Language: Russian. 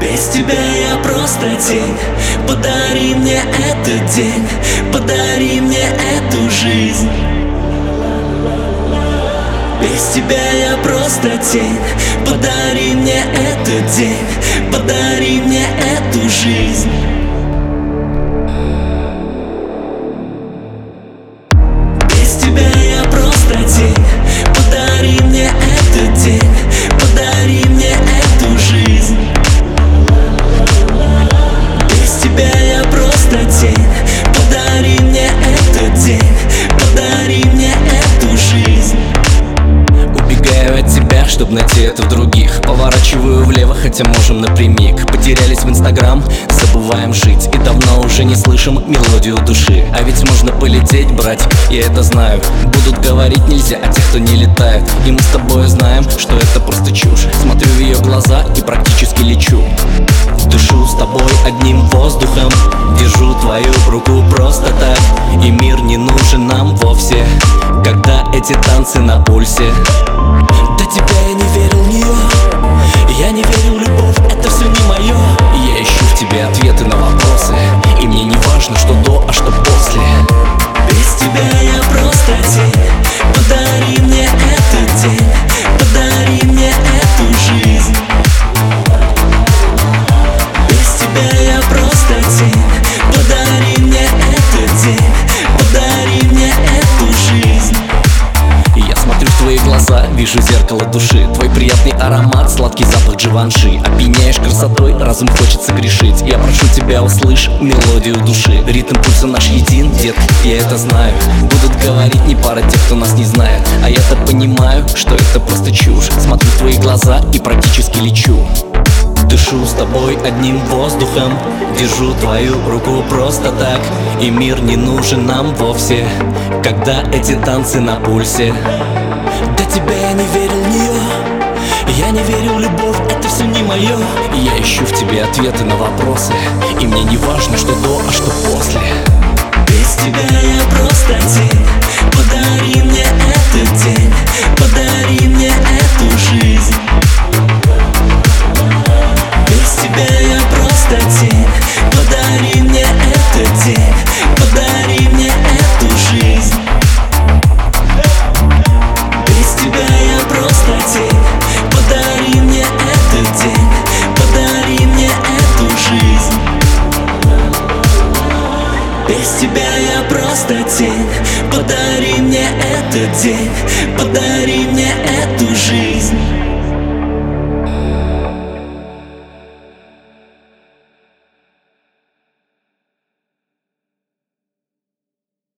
Без тебя я просто тень. Подари мне этот день. Подари мне эту жизнь. Без тебя я просто тень. Подари мне этот день. Подари мне эту жизнь от тебя, чтоб найти это в других. Поворачиваю влево, хотя можем напрямик. Потерялись в инстаграм, забываем жить. И давно уже не слышим мелодию души. А ведь можно полететь, брать, я это знаю. Будут говорить нельзя о тех, кто не летает И мы с тобой знаем, что это просто чушь. Смотрю в ее глаза и практически лечу. Дышу с тобой одним воздухом. Держу твою руку просто так. И мир не нужен нам вовсе. Когда эти танцы на пульсе тебя я не верил в нее Я не верил вижу зеркало души. Твой приятный аромат, сладкий запах дживанши. Опьяняешь красотой, разум хочется грешить. Я прошу тебя, услышь мелодию души. Ритм пульса наш един, дед, я это знаю. Будут говорить не пара тех, кто нас не знает. А я-то понимаю, что это просто чушь. Смотрю в твои глаза и практически лечу. Дышу с тобой одним воздухом. Держу твою руку просто так. И мир не нужен нам вовсе Когда эти танцы на пульсе До тебя я не верил в нее Я не верил в любовь, это все не мое Я ищу в тебе ответы на вопросы. И мне не важно, что до, а что после. Без тебя я просто тень Подари мне этот день. Подари мне эту жизнь. Без тебя я просто тень без тебя я просто тень. Подари мне этот день